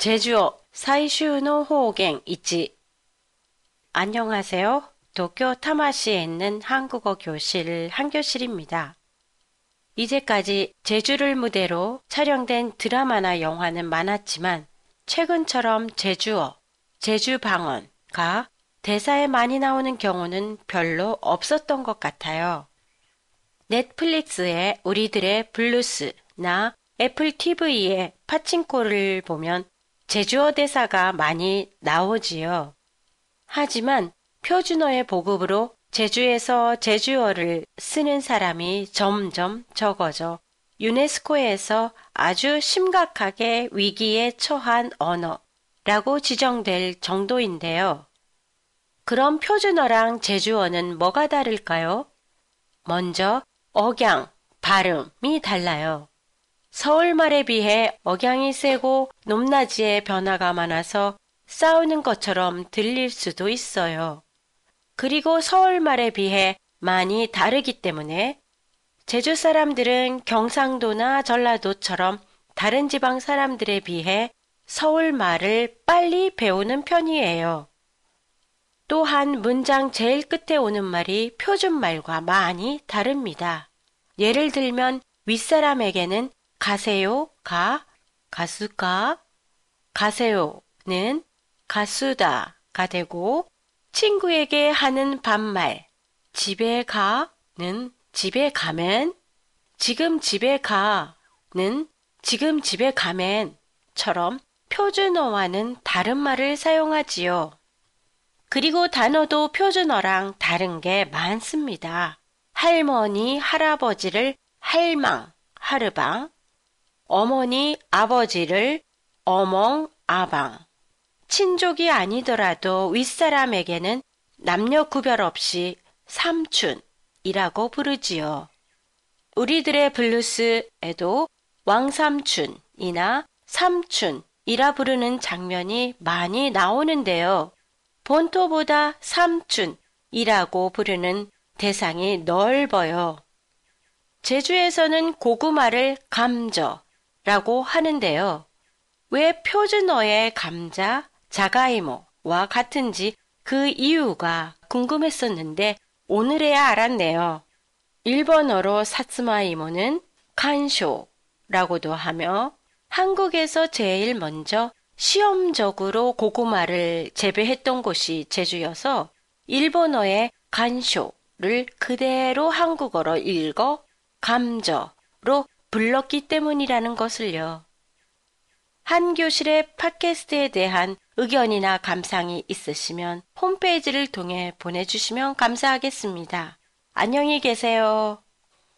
제주어 사이슈노 호갱 있지. 안녕하세요. 도쿄 타마시에 있는 한국어 교실 한교실입니다. 이제까지 제주를 무대로 촬영된 드라마나 영화는 많았지만 최근처럼 제주어, 제주방언가 대사에 많이 나오는 경우는 별로 없었던 것 같아요. 넷플릭스의 우리들의 블루스나 애플 TV의 파친코를 보면 제주어 대사가 많이 나오지요. 하지만 표준어의 보급으로 제주에서 제주어를 쓰는 사람이 점점 적어져 유네스코에서 아주 심각하게 위기에 처한 언어라고 지정될 정도인데요. 그럼 표준어랑 제주어는 뭐가 다를까요? 먼저 억양, 발음이 달라요. 서울말에 비해 억양이 세고 높낮이의 변화가 많아서 싸우는 것처럼 들릴 수도 있어요. 그리고 서울말에 비해 많이 다르기 때문에 제주 사람들은 경상도나 전라도처럼 다른 지방 사람들에 비해 서울말을 빨리 배우는 편이에요. 또한 문장 제일 끝에 오는 말이 표준말과 많이 다릅니다. 예를 들면 윗사람에게는 가세요, 가, 가수가, 가세요는 가수다가 되고 친구에게 하는 반말 집에 가는 집에 가면 지금 집에 가는 지금 집에 가면처럼 표준어와는 다른 말을 사용하지요. 그리고 단어도 표준어랑 다른 게 많습니다. 할머니, 할아버지를 할망, 하르방, 어머니, 아버지를 어멍, 아방, 친족이 아니더라도 윗사람에게는 남녀 구별 없이 삼춘이라고 부르지요. 우리들의 블루스에도 왕삼춘이나 삼춘이라 부르는 장면이 많이 나오는데요. 본토보다 삼춘이라고 부르는 대상이 넓어요. 제주에서는 고구마를 감저 라고 하는데요. 왜 표준어의 감자, 자가이모와 같은지 그 이유가 궁금했었는데 오늘에야 알았네요. 일본어로 사츠마이모는 칸쇼라고도 하며 한국에서 제일 먼저 시험적으로 고구마를 재배했던 곳이 제주여서 일본어의 간쇼를 그대로 한국어로 읽어 감저로 불렀기 때문이라는 것을요. 한 교실의 팟캐스트에 대한 의견이나 감상이 있으시면 홈페이지를 통해 보내주시면 감사하겠습니다. 안녕히 계세요.